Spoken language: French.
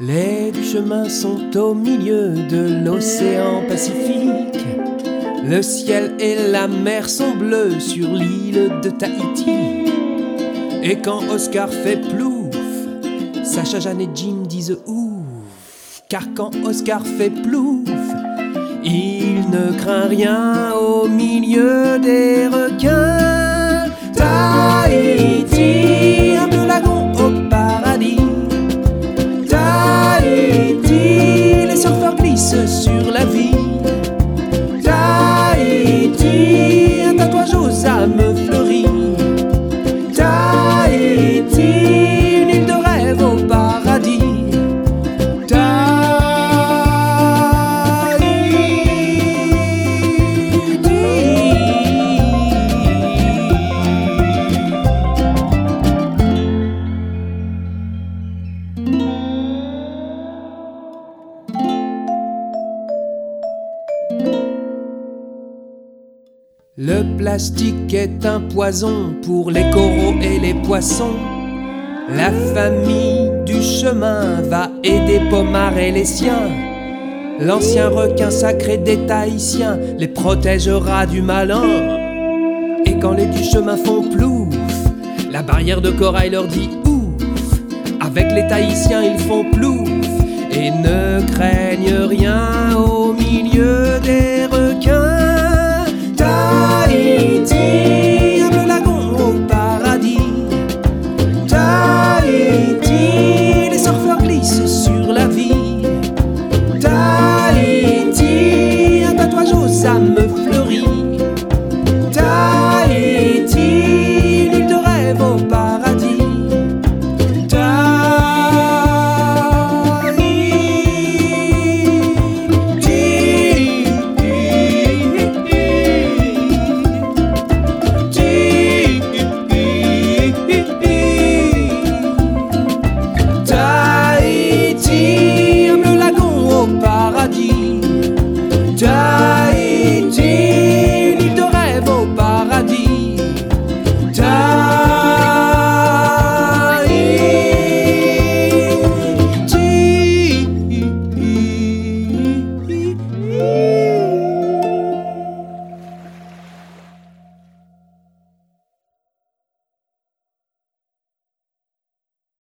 Les chemins sont au milieu de l'océan Pacifique. Le ciel et la mer sont bleus sur l'île de Tahiti. Et quand Oscar fait plouf, Sacha, Jeanne et Jim disent ouf. Car quand Oscar fait plouf, il ne craint rien au milieu des requins. Le plastique est un poison pour les coraux et les poissons. La famille du chemin va aider Pomard et les siens. L'ancien requin sacré des Tahitiens les protégera du malin. Et quand les du chemin font plouf, la barrière de corail leur dit ouf. Avec les Tahitiens ils font plouf et ne milieu